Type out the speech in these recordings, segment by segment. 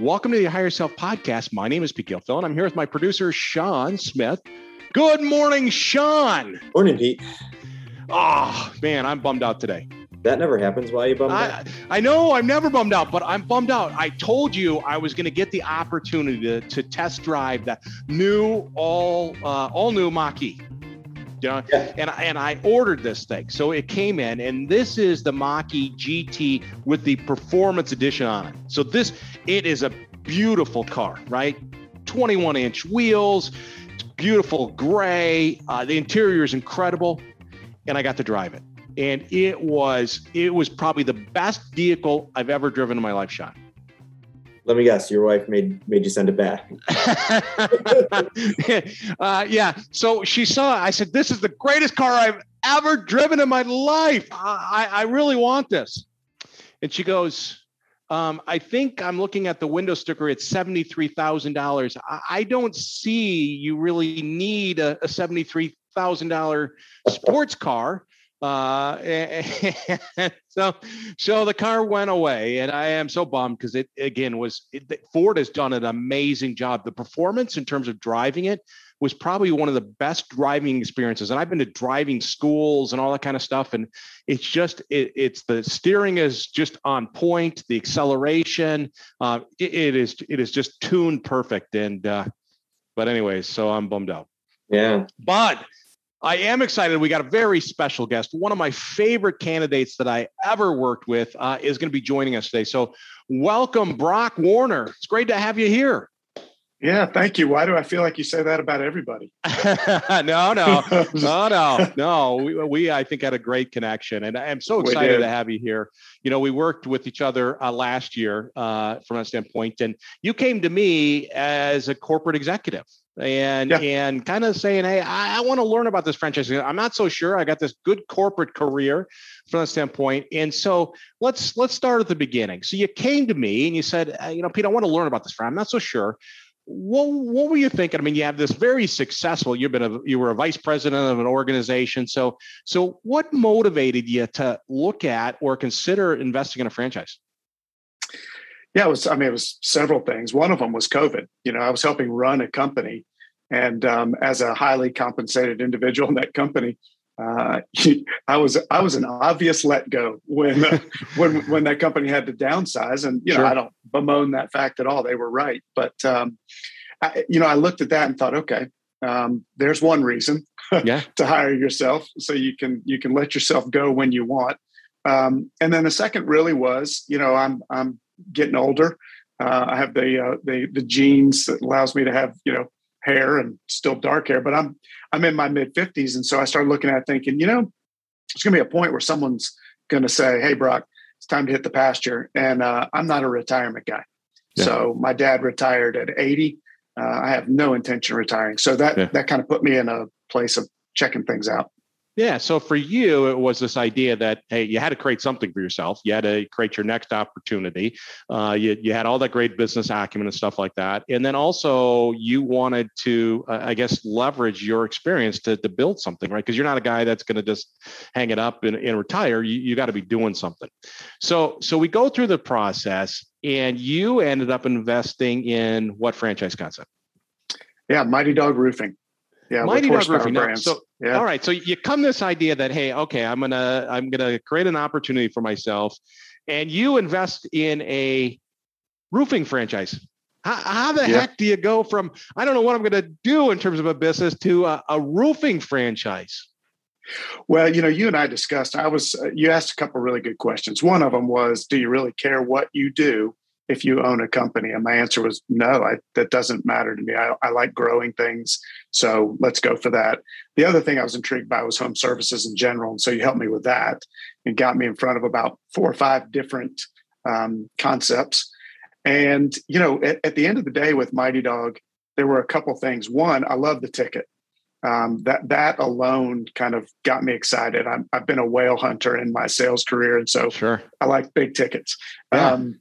Welcome to the Hire Yourself podcast. My name is Pete Gilfillen, and I'm here with my producer, Sean Smith. Good morning, Sean. Morning, Pete. Oh, man, I'm bummed out today. That never happens. Why are you bummed I, out? I know I'm never bummed out, but I'm bummed out. I told you I was going to get the opportunity to, to test drive that new all uh, all new Mach-E. Know, Yeah. and and I ordered this thing, so it came in, and this is the Mach-E GT with the Performance Edition on it. So this it is a beautiful car, right? 21 inch wheels, it's beautiful gray. Uh, the interior is incredible, and I got to drive it, and it was it was probably the best vehicle I've ever driven in my life, Sean. Let me guess. Your wife made made you send it back. uh, yeah. So she saw. it. I said, "This is the greatest car I've ever driven in my life. I, I I really want this." And she goes, um, "I think I'm looking at the window sticker. It's seventy three thousand dollars. I don't see you really need a, a seventy three thousand dollar sports car." Uh, so, so the car went away, and I am so bummed because it again was it, Ford has done an amazing job. The performance in terms of driving it was probably one of the best driving experiences. And I've been to driving schools and all that kind of stuff, and it's just it, it's the steering is just on point. The acceleration, uh, it, it is it is just tuned perfect. And uh, but anyways, so I'm bummed out. Yeah. But I am excited. We got a very special guest. One of my favorite candidates that I ever worked with uh, is going to be joining us today. So, welcome, Brock Warner. It's great to have you here. Yeah, thank you. Why do I feel like you say that about everybody? no, no, no, no, no. We, we, I think, had a great connection, and I'm so excited to have you here. You know, we worked with each other uh, last year uh, from that standpoint, and you came to me as a corporate executive. And Yeah. and kind of saying, hey, I, I want to learn about this franchise. I'm not so sure. I got this good corporate career from that standpoint, and so let's let's start at the beginning. So you came to me and you said, uh, you know, Pete, I want to learn about this. Franchise. I'm not so sure what what were you thinking? I mean, you have this very successful. You've been a you were a vice president of an organization. So so what motivated you to look at or consider investing in a franchise? Yeah, it was. I mean, it was several things. One of them was COVID. You know, I was helping run a company, and um, as a highly compensated individual in that company, uh, I was I was an obvious let go when uh, when when that company had to downsize. And you Sure. know, I don't bemoan that fact at all. They were right, but um, I, you know, I looked at that and thought, okay, um, there's one reason Yeah. to hire yourself, so you can you can let yourself go when you want. Um, and then the second really was, you know, I'm I'm getting older. Uh, I have the uh, the the genes that allows me to have you know hair and still dark hair, but I'm I'm in my mid fifties, and so I started looking at it thinking, you know, it's going to be a point where someone's going to say, "Hey, Brock, it's time to hit the pasture," and uh, I'm not a retirement guy. Yeah. So my dad retired at 80. Uh, I have no intention of retiring, so that Yeah. that kind of put me in a place of checking things out. Yeah. So for you, it was this idea that hey, you had to create something for yourself. You had to create your next opportunity. Uh, you you had all that great business acumen and stuff like that, and then also you wanted to, uh, I guess, leverage your experience to to build something, right? Because you're not a guy that's going to just hang it up and, and retire. You you got to be doing something. So so we go through the process, and you ended up investing in what franchise concept? Yeah, Mighty Dog Roofing. Yeah, Mighty Dog Roofing. Now, so yeah. all right. So you come this idea that hey, okay, I'm gonna I'm gonna create an opportunity for myself, and you invest in a roofing franchise. How, how the Yeah. heck do you go from I don't know what I'm gonna do in terms of a business to a, a roofing franchise? Well, you know, you and I discussed. I was. Uh, you asked a couple really good questions. One of them was, "Do you really care what you do if you own a company?" And my answer was, "No. I, that doesn't matter to me. I, I like growing things, so let's go for that." The other thing I was intrigued by was home services in general, and so you helped me with that and got me in front of about four or five different um, concepts. And you know, at, at the end of the day, with Mighty Dog, there were a couple things. One, I love the ticket um, that that alone kind of got me excited. I'm, I've been a whale hunter in my sales career, and so Sure. I like big tickets. Yeah. Um,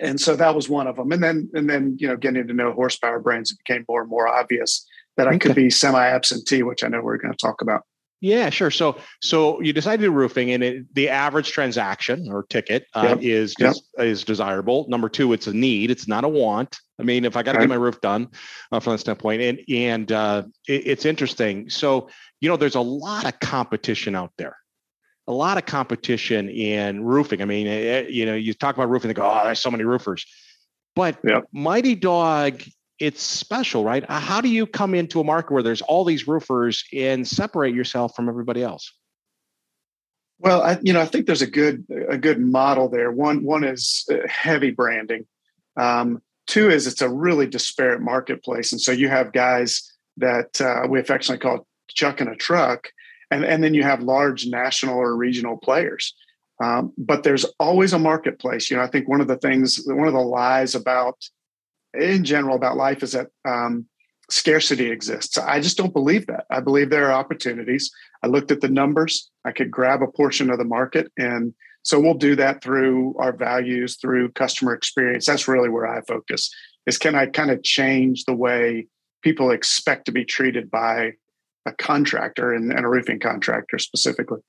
and so that was one of them. And then and then you know getting to know horsepower brands it became more and more obvious that I could be semi absentee, which I know we're going to talk about. Yeah, sure. So, so you decide to do roofing, and it, the average transaction or ticket uh, yep. is yep. is desirable. Number two, it's a need; it's not a want. I mean, if I got to right. get my roof done uh, from that standpoint, and and uh, it, it's interesting. So, you know, there's a lot of competition out there. A lot of competition in roofing. I mean, it, eh, eh, you know, you talk about roofing, they go, "Oh, there's so many roofers," but yep. Mighty Dog it's special, right? Uh, how do you come into a market where there's all these roofers and separate yourself from everybody else? Well, I, you know, I think there's a good a good model there. One one is uh, heavy branding. Um, two is it's a really disparate marketplace, and so you have guys that uh, we affectionately call chucking a truck, and and then you have large national or regional players. Um, but there's always a marketplace. You know, I think one of the things, one of the lies about in general about life is that um, scarcity exists. I just don't believe that. I believe there are opportunities. I looked at the numbers. I could grab a portion of the market. And so we'll do that through our values, through customer experience. That's really where I focus is can I kind of change the way people expect to be treated by a contractor and, and a roofing contractor specifically?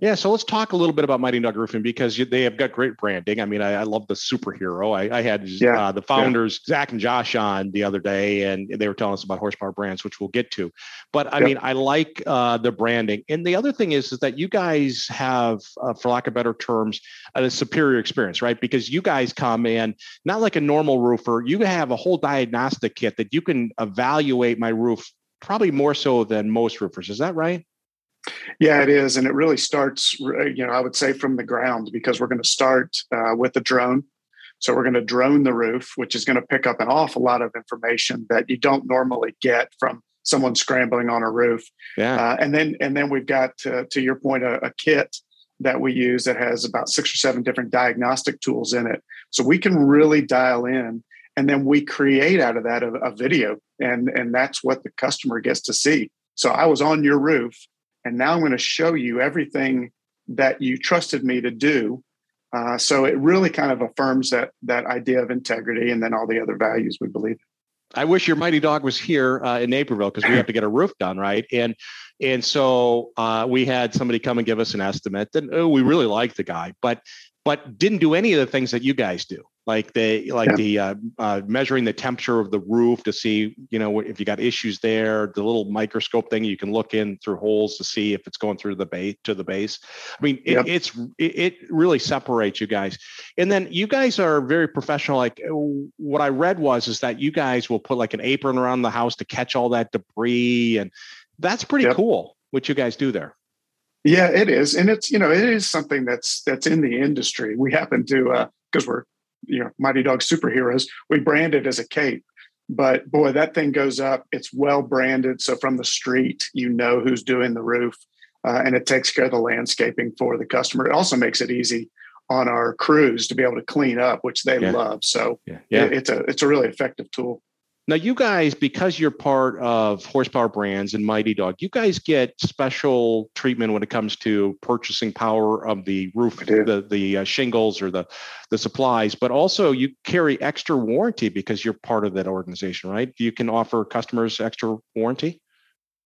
Yeah, so let's talk a little bit about Mighty Dog Roofing because they have got great branding. I mean, I, I love the superhero. I, I had yeah, uh, the founders yeah. Zach and Josh on the other day, and they were telling us about horsepower brands, which we'll get to. But I yep. mean, I like uh, the branding. And the other thing is, is that you guys have, uh, for lack of better terms, a superior experience, right? Because you guys come in not like a normal roofer. You have a whole diagnostic kit that you can evaluate my roof probably more so than most roofers. Is that right? Yeah, it is, and it really starts. You know, I would say from the ground because we're going to start uh, with a drone. So we're going to drone the roof, which is going to pick up an awful lot of information that you don't normally get from someone scrambling on a roof. Yeah, uh, and then and then we've got to, to your point a, a kit that we use that has about six or seven different diagnostic tools in it. So we can really dial in and then we create out of that a, a, video and and that's what the customer gets to see so i was on your roof and now I'm going to show you everything that you trusted me to do. Uh, so it really kind of affirms that that idea of integrity and then all the other values we believe. I wish your mighty dog was here uh, in Naperville because we have to get a roof done, right? And and so uh, we had somebody come and give us an estimate. And oh, we really liked the guy, but but didn't do any of the things that you guys do like the like yeah. the uh, uh, measuring the temperature of the roof to see you know if you got issues there the little microscope thing you can look in through holes to see if it's going through the base to the base i mean it, yep. it's it really separates you guys and then you guys are very professional like uh, what i read was is that you guys will put like an apron around the house to catch all that debris and that's pretty yep. cool what you guys do there yeah it is and it's you know it is something that's that's in the industry we happen to because uh, we're you know mighty dog superheroes we brand it as a cape but boy that thing goes up it's well branded so from the street you know who's doing the roof uh, and it takes care of the landscaping for the customer it also makes it easy on our crews to be able to clean up which they yeah. love so yeah. yeah. It, it's a it's a really effective tool now, you guys, because you're part of Horsepower Brands and Mighty Dog, you guys get special treatment when it comes to purchasing power of the roof, the the uh, shingles or the the supplies. But also, you carry extra warranty because you're part of that organization, right? You can offer customers extra warranty.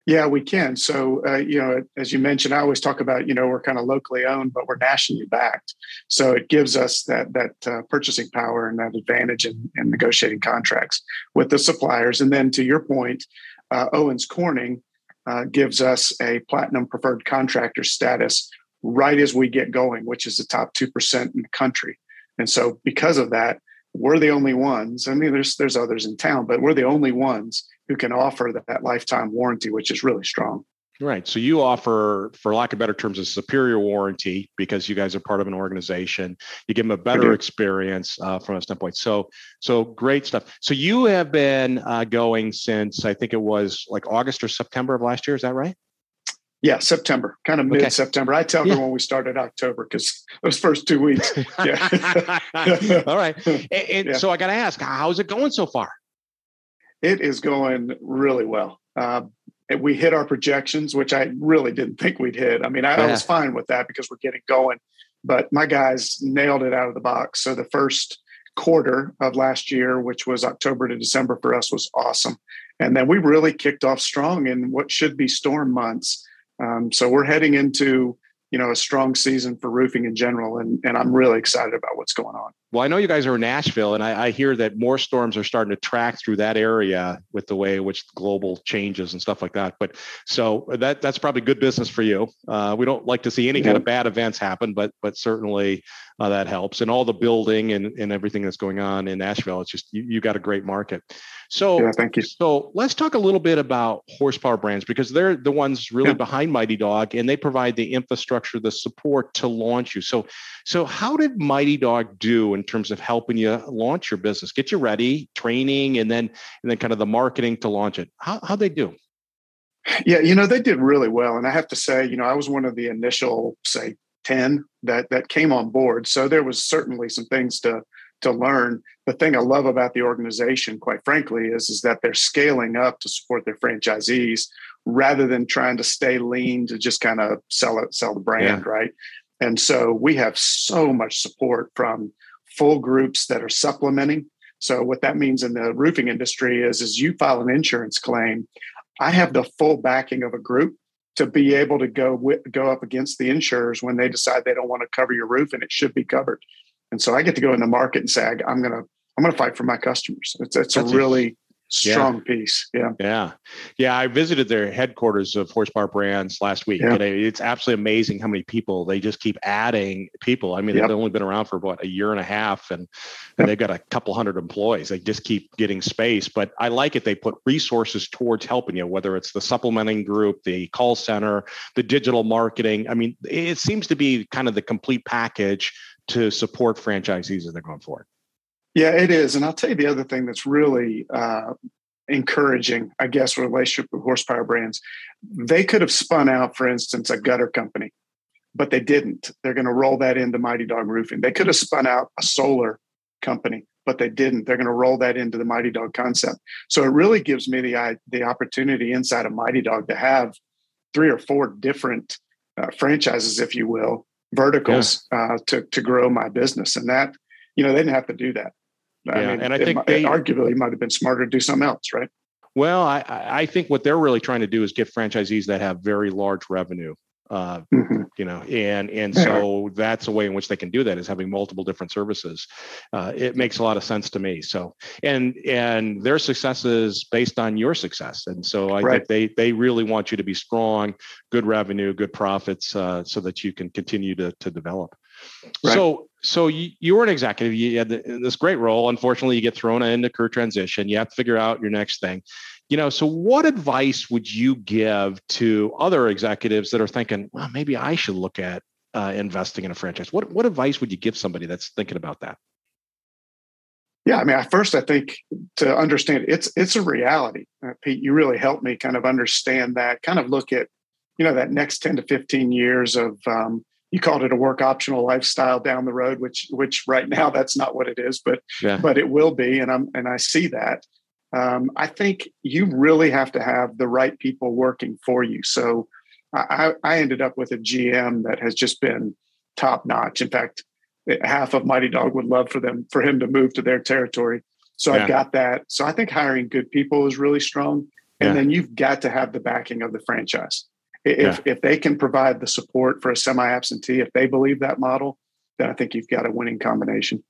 Yeah, we can. So, uh, you know, as you mentioned, I always talk about, you know, we're kind of locally owned, but we're nationally backed. So it gives us that that uh, purchasing power and that advantage in, in, negotiating contracts with the suppliers. And then, to your point, uh, Owens Corning uh, gives us a platinum preferred contractor status right as we get going, which is the top two percent in the country. And so, because of that, we're the only ones. I mean, there's there's others in town, but we're the only ones who can offer that, that lifetime warranty, which is really strong. Right. So you offer, for lack of better terms, a superior warranty because you guys are part of an organization. You give them a better experience uh, from a standpoint. So, so great stuff. So you have been uh, going since I think it was like August or September of last year. Is that right? Yeah, September, kind of mid September. I tell yeah. when we started October because those first two weeks. Yeah. All right. And, and yeah. so I got to ask, how's it going so far? It is going really well. Uh, we hit our projections, which I really didn't think we'd hit. I mean, I, yeah. I was fine with that because we're getting going, but my guys nailed it out of the box. So the first quarter of last year, which was October to December for us, was awesome. And then we really kicked off strong in what should be storm months. Um, so we're heading into you know a strong season for roofing in general and and i'm really excited about what's going on. Well i know you guys are in nashville and I, I, hear that more storms are starting to track through that area with the way in which global changes and stuff like that but so that that's probably good business for you. Uh, we don't like to see any kind of bad events happen but but certainly uh, that helps. And all the building and, and everything that's going on in nashville it's just you, you got a great market so yeah, thank you. So let's talk a little bit about horsepower brands because they're the ones really yeah. behind Mighty Dog and they provide the infrastructure, the support to launch you. So so how did Mighty Dog do in terms of helping you launch your business, get you ready, training, and then and then kind of the marketing to launch it? How how they do? Yeah, you know, they did really well. And I have to say, you know, I was one of the initial, say, 10 that that came on board. So there was certainly some things to to learn. The thing I love about the organization, quite frankly, is, is that they're scaling up to support their franchisees rather than trying to stay lean to just kind of sell it, sell the brand, yeah. right? And so we have so much support from full groups that are supplementing. So what that means in the roofing industry is, is you file an insurance claim, I have the full backing of a group to be able to go go up against the insurers when they decide they don't want to cover your roof and it should be covered. And so I get to go in the market and say, I'm going to, I'm going to fight for my customers. It's, it's a really strong yeah. piece. Yeah. Yeah. Yeah. I visited their headquarters of Horsepower Brands last week. Yeah. And it's absolutely amazing how many people they just keep adding people. I mean, yep. they've only been around for what a year and a half and, and they've got a couple hundred employees. They just keep getting space. But I like it. They put resources towards helping you, whether it's the supplementing group, the call center, the digital marketing. I mean, it seems to be kind of the complete package to support franchisees as they're going forward. Yeah, it is. And I'll tell you the other thing that's really uh, encouraging, I guess, relationship with horsepower brands. They could have spun out, for instance, a gutter company, but they didn't. They're going to roll that into Mighty Dog Roofing. They could have spun out a solar company, but they didn't. They're going to roll that into the Mighty Dog concept. So it really gives me the the opportunity inside of Mighty Dog to have three or four different uh, franchises, if you will, verticals yeah. uh, to to grow my business, and that you know they didn't have to do that. I yeah, mean, and I think they, arguably might have been smarter to do something else, right? Well, I I think what they're really trying to do is get franchisees that have very large revenue uh, mm-hmm. you know and and yeah. so that's a way in which they can do that is having multiple different services uh, it makes a lot of sense to me so and and their success is based on your success and so i right. think they they really want you to be strong good revenue good profits uh, so that you can continue to to develop right. so so you, you were an executive you had this great role unfortunately you get thrown into career transition you have to figure out your next thing. You know so what advice would you give to other executives that are thinking well maybe i should look at uh, investing in a franchise what what advice would you give somebody that's thinking about that? Yeah i mean at first i think to understand it's it's a reality. Uh, pete you really helped me kind of understand that kind of look at you know that next 10 to 15 years of um, you called it a work optional lifestyle down the road which which right now that's not what it is but yeah. but it will be and i'm and i see that um, I think you really have to have the right people working for you. So I, I ended up with a GM that has just been top notch. In fact, half of Mighty Dog would love for them for him to move to their territory. So yeah. I've got that. So I think hiring good people is really strong. And yeah. then you've got to have the backing of the franchise. If yeah. if they can provide the support for a semi-absentee, if they believe that model, then I think you've got a winning combination.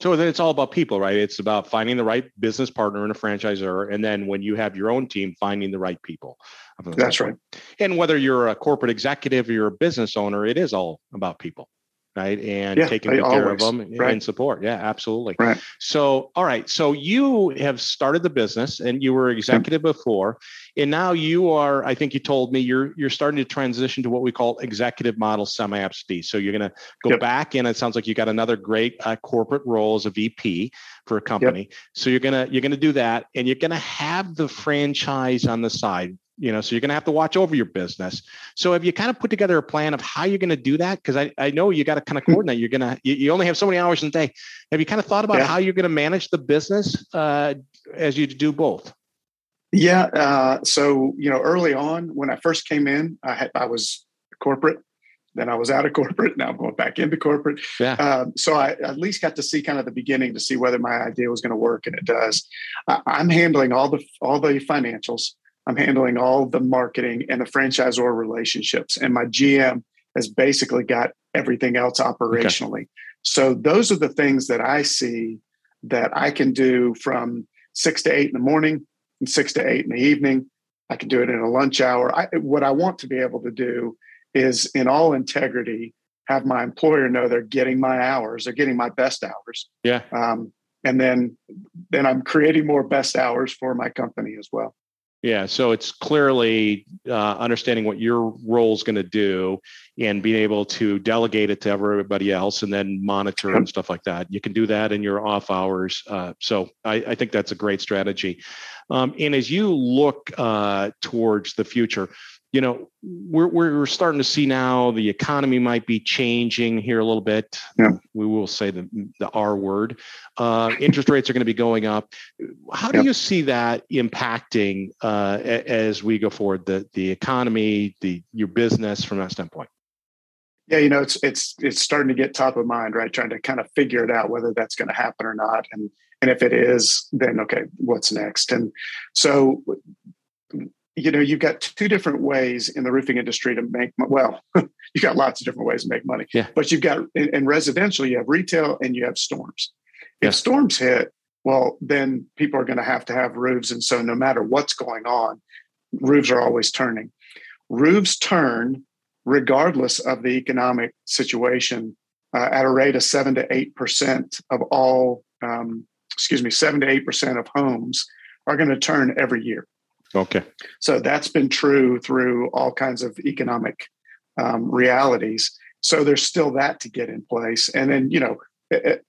So then it's all about people, right? It's about finding the right business partner and a franchisor. And then when you have your own team, finding the right people. That's right. And whether you're a corporate executive or you're a business owner, it is all about people right? And yeah, taking good care of them right. and support. Yeah, absolutely. Right. So, all right. So you have started the business and you were executive before, and now you are. I think you told me you're you're starting to transition to what we call executive model semi-absentee. So you're going to go yep. back in. It sounds like you got another great uh, corporate role as a VP for a company. Yep. So you're gonna you're gonna do that, and you're gonna have the franchise on the side you know so you're going to have to watch over your business so have you kind of put together a plan of how you're going to do that because I, I know you got to kind of hmm. coordinate you're going to you, you, only have so many hours in the day have you kind of thought about yeah. how you're going to manage the business uh, as you do both yeah uh, so you know early on when i first came in i had i was corporate then I was out of corporate. Now I'm going back into corporate. Yeah. Um, so I at least got to see kind of the beginning to see whether my idea was going to work, and it does. I, am handling all the all the financials. I'm handling all the marketing and the franchisor relationships. And my GM has basically got everything else operationally. Okay. So those are the things that I see that I can do from six to eight in the morning and six to eight in the evening. I can do it in a lunch hour. I, what I want to be able to do is, in all integrity, have my employer know they're getting my hours, they're getting my best hours. Yeah. Um, and then, then I'm creating more best hours for my company as well. Yeah, so it's clearly uh, understanding what your role is going to do and being able to delegate it to everybody else and then monitor yep. and stuff like that. You can do that in your off hours. Uh, so I, I, think that's a great strategy. Um, and as you look uh, towards the future, you know we're we're starting to see now the economy might be changing here a little bit. Yeah. We will say the the R word. Uh, interest rates are going to be going up. How do yeah. you see that impacting uh, as we go forward? The the economy, the your business from that standpoint. Yeah, you know, it's it's it's starting to get top of mind, right? Trying to kind of figure it out whether that's going to happen or not, and and if it is, then okay, what's next? And so you know you've got two different ways in the roofing industry to make well You've got lots of different ways to make money. Yeah. but you've got in, in residential you have retail and you have storms. Yeah. if storms hit well then people are going to have to have roofs. And so no matter what's going on roofs are always turning. Roofs turn regardless of the economic situation uh, at a rate of 7 to 8 percent of all um, excuse me 7 to 8 percent of homes are going to turn every year Okay. So that's been true through all kinds of economic um, realities. So there's still that to get in place. And then, you know,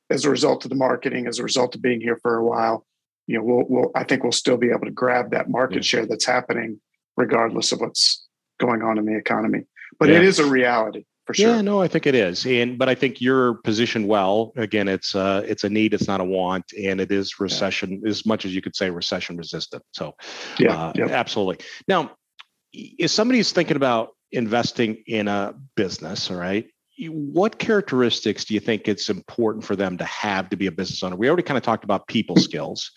as a result of the marketing, as a result of being here for a while, you know, we'll, we'll I think we'll still be able to grab that market yeah. share that's happening regardless of what's going on in the economy. But yeah. it is a reality for sure. Yeah, no, I think it is, and but I think you're positioned well. Again, it's uh, it's a need, it's not a want, and it is recession yeah. as much as you could say recession resistant. So, yeah, uh, yep. absolutely. Now, if somebody's thinking about investing in a business, all right, what characteristics do you think it's important for them to have to be a business owner? We already kind of talked about people skills,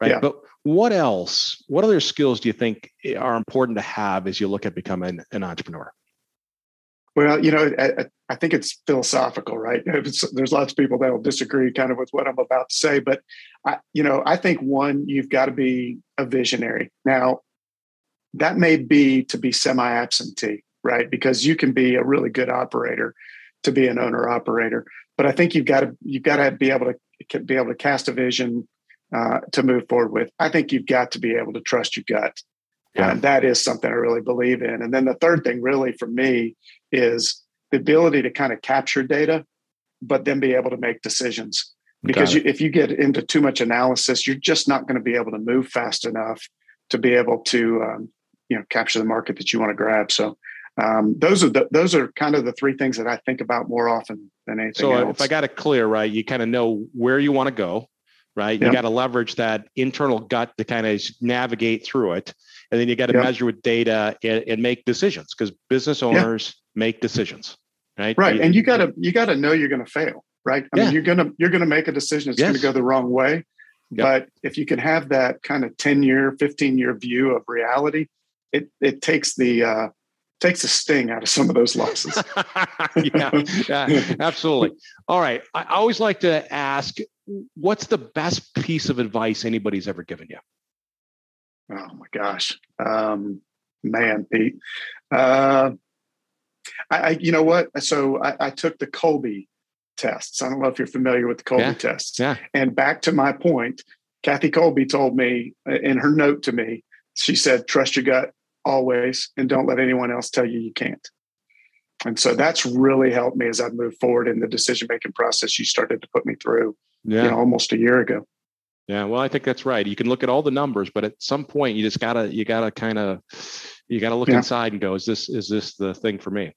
right? Yeah. But what else? What other skills do you think are important to have as you look at becoming an entrepreneur? Well, you know, I, I think it's philosophical, right? It's, there's lots of people that will disagree kind of with what I'm about to say, but I, you know, I think one, you've got to be a visionary. Now, that may be to be semi-absentee, right? Because you can be a really good operator to be an owner operator, but I think you've got to you've got to be able to be able to cast a vision uh, to move forward with. I think you've got to be able to trust your gut. Yeah. And that is something I really believe in. And then the third thing, really, for me, is the ability to kind of capture data, but then be able to make decisions. Because you, if you get into too much analysis, you're just not going to be able to move fast enough to be able to, um, you know, capture the market that you want to grab. So um, those are the, those are kind of the three things that I think about more often than anything. So else. if I got it clear, right, you kind of know where you want to go, right? You got to leverage that internal gut to kind of navigate through it and then you got to yep. measure with data and, and make decisions because business owners yeah. make decisions right right you, and you got to you got to know you're going to fail right i yeah. mean you're going to you're going to make a decision it's yes. going to go the wrong way yep. but if you can have that kind of 10 year 15 year view of reality it it takes the uh takes the sting out of some of those losses yeah, yeah absolutely all right i always like to ask what's the best piece of advice anybody's ever given you Oh my gosh, um, man, Pete. Uh, I, I, you know what? So I, I, took the Kolbe tests. I don't know if you're familiar with the Kolbe yeah. tests. Yeah. And back to my point, Kathy Kolbe told me uh, in her note to me, she said, "Trust your gut always, and don't let anyone else tell you you can't." And so that's really helped me as I've moved forward in the decision making process you started to put me through, yeah. you know, almost a year ago. Yeah, well, I think that's right. You can look at all the numbers, but at some point, you just gotta you gotta kind of you gotta look yeah. inside and go, is this is this the thing for me?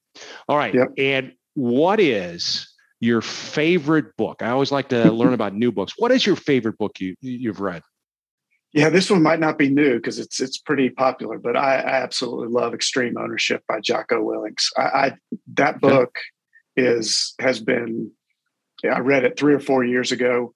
All right. Yep. And what is your favorite book? I always like to learn about new books. What is your favorite book you you've read? Yeah, this one might not be new because it's it's pretty popular, but I, I, absolutely love Extreme Ownership by Jocko Willink. I, I that book okay. is has been I read it three or four years ago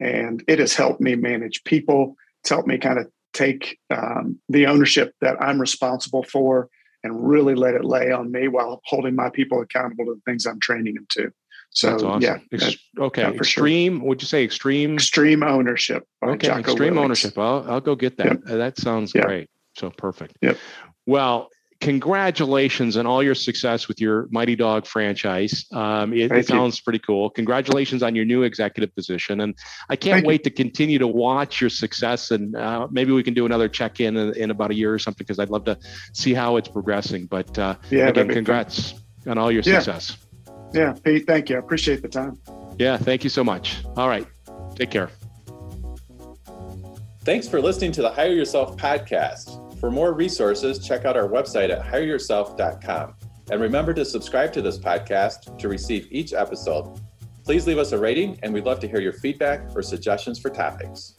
and it has helped me manage people. It's helped me kind of take um, the ownership that I'm responsible for and really let it lay on me while holding my people accountable to the things I'm training them to. So awesome. yeah, Ex- okay. Yeah, extreme. Sure. Would you say extreme? Extreme ownership. Okay, Jocko extreme ownership. I'll I'll go get that. Yep. That sounds yep. great. So perfect. Yep. Well, congratulations on all your success with your Mighty Dog franchise. Um, it, it sounds pretty cool. Congratulations on your new executive position, and I can't Thank wait you. to continue to watch your success. And uh, maybe we can do another check in in about a year or something because I'd love to see how it's progressing. But uh, yeah, again, congrats fun. on all your yeah. success. Yeah, Pete. Thank you. I appreciate the time. Yeah, thank you so much. All right, take care. Thanks for listening to the Hire Yourself podcast. For more resources, check out our website at hireyourself.com. And remember to subscribe to this podcast to receive each episode. Please leave us a rating, and we'd love to hear your feedback or suggestions for topics.